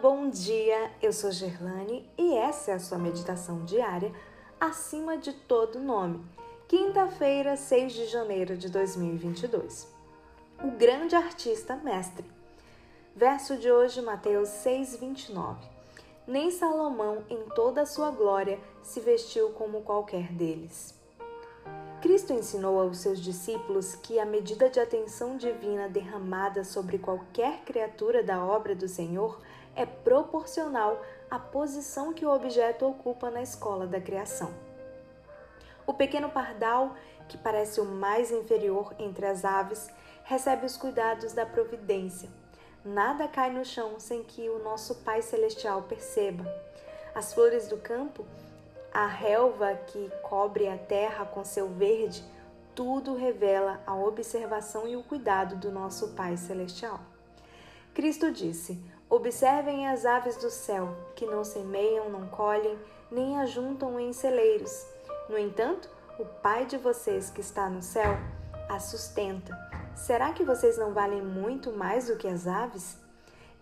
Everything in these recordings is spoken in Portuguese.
bom dia. Eu sou Gerlane e essa é a sua meditação diária acima de todo nome. Quinta-feira, 6 de janeiro de 2022. O grande artista mestre. Verso de hoje, Mateus 6:29. Nem Salomão em toda a sua glória se vestiu como qualquer deles. Cristo ensinou aos seus discípulos que a medida de atenção divina derramada sobre qualquer criatura da obra do Senhor é proporcional à posição que o objeto ocupa na escola da criação. O pequeno pardal, que parece o mais inferior entre as aves, recebe os cuidados da providência. Nada cai no chão sem que o nosso Pai Celestial perceba. As flores do campo a relva que cobre a terra com seu verde, tudo revela a observação e o cuidado do nosso Pai Celestial. Cristo disse: Observem as aves do céu, que não semeiam, não colhem, nem ajuntam em celeiros. No entanto, o Pai de vocês que está no céu a sustenta. Será que vocês não valem muito mais do que as aves?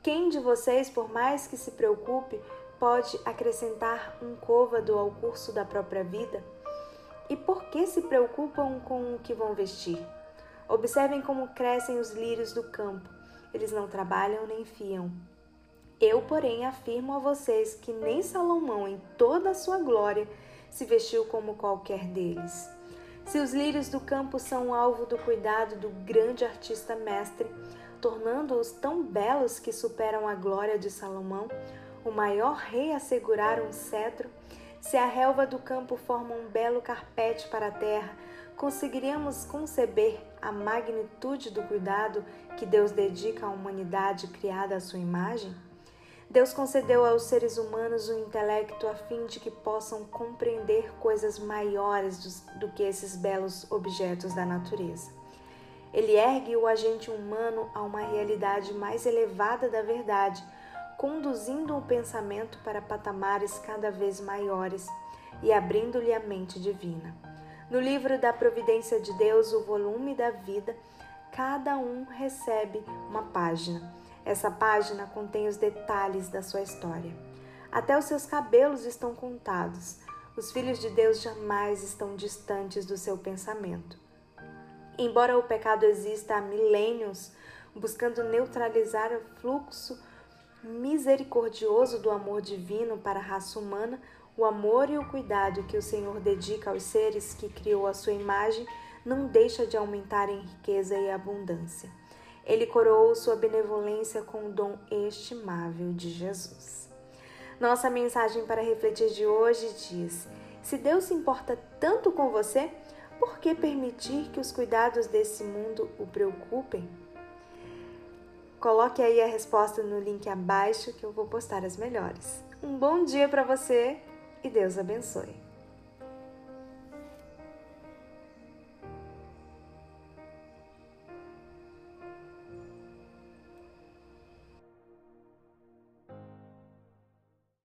Quem de vocês, por mais que se preocupe, pode acrescentar um côvado ao curso da própria vida? E por que se preocupam com o que vão vestir? Observem como crescem os lírios do campo. Eles não trabalham nem fiam. Eu, porém, afirmo a vocês que nem Salomão, em toda a sua glória, se vestiu como qualquer deles. Se os lírios do campo são alvo do cuidado do grande artista mestre, tornando-os tão belos que superam a glória de Salomão, o maior rei a segurar um cetro, se a relva do campo forma um belo carpete para a terra, conseguiríamos conceber a magnitude do cuidado que Deus dedica à humanidade criada à sua imagem? Deus concedeu aos seres humanos o intelecto a fim de que possam compreender coisas maiores do que esses belos objetos da natureza. Ele ergue o agente humano a uma realidade mais elevada da verdade conduzindo o pensamento para patamares cada vez maiores e abrindo-lhe a mente divina. No livro da Providência de Deus, o volume da vida, cada um recebe uma página. Essa página contém os detalhes da sua história. Até os seus cabelos estão contados. Os filhos de Deus jamais estão distantes do seu pensamento. Embora o pecado exista há milênios, buscando neutralizar o fluxo misericordioso do amor divino para a raça humana, o amor e o cuidado que o Senhor dedica aos seres que criou à sua imagem não deixa de aumentar em riqueza e abundância. Ele coroou sua benevolência com o dom estimável de Jesus. Nossa mensagem para refletir de hoje diz: Se Deus se importa tanto com você, por que permitir que os cuidados desse mundo o preocupem? Coloque aí a resposta no link abaixo que eu vou postar as melhores. Um bom dia para você e Deus abençoe.